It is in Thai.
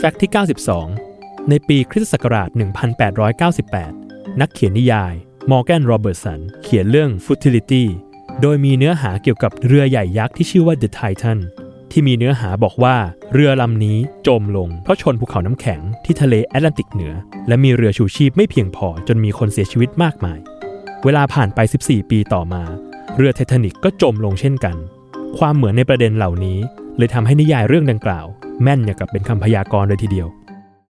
fact ที่ 92 ในปีคริสต์ศักราช 1898 นักเขียนนิยายมอร์แกนโรเบิร์ตสันเขียนเรื่อง Futility โดยมีเนื้อหาเกี่ยวกับเรือใหญ่ยักษ์ที่ชื่อว่า The Titan ที่มีเนื้อหาบอกว่าเรือลำนี้จมลงเพราะชนภูเขาน้ำแข็งที่ทะเลแอตแลนติกเหนือ และมีเรือชูชีพไม่เพียงพอจนมีคนเสียชีวิตมากมาย เวลาผ่านไป 14 ปีต่อมา เรือไททานิกก็จมลงเช่นกัน ความเหมือนในประเด็นเหล่านี้ เลยทำให้นิยายเรื่องดังกล่าว แม่นอย่างกับเป็นคำพยากรณ์เลยทีเดียว